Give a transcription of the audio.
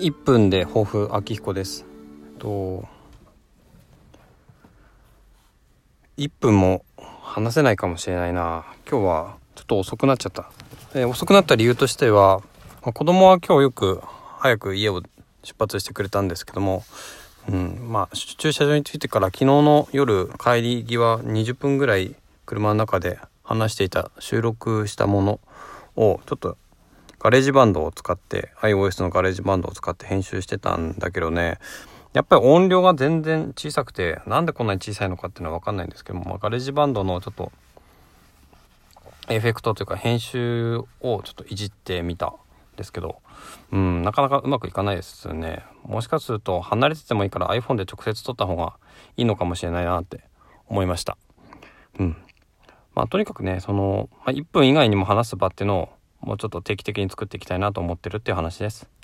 1分で抱負秋彦です。と1分も話せないかもしれないな。今日はちょっと遅くなっちゃった、えー、遅くなった理由としては、まあ、子供は今日よく早く家を出発してくれたんですけどもうんまあ駐車場に着いてから昨日の夜帰り際20分ぐらい車の中で話していた収録したものをちょっとガレージバンドを使って iOS のガレージバンドを使って編集してたんだけどね。やっぱり音量が全然小さくてなんでこんなに小さいのかっていうのは分かんないんですけども、まあ、 GarageBand のちょっとエフェクトというか編集をちょっといじってみたんですけどうんなかなかうまくいかないですよね。もしかすると離れててもいいから iPhone で直接撮った方がいいのかもしれないなって思いました。うん。まあとにかくねその、まあ、1分以外にも話す場っていうのをもうちょっと定期的に作っていきたいなと思ってるっていう話です。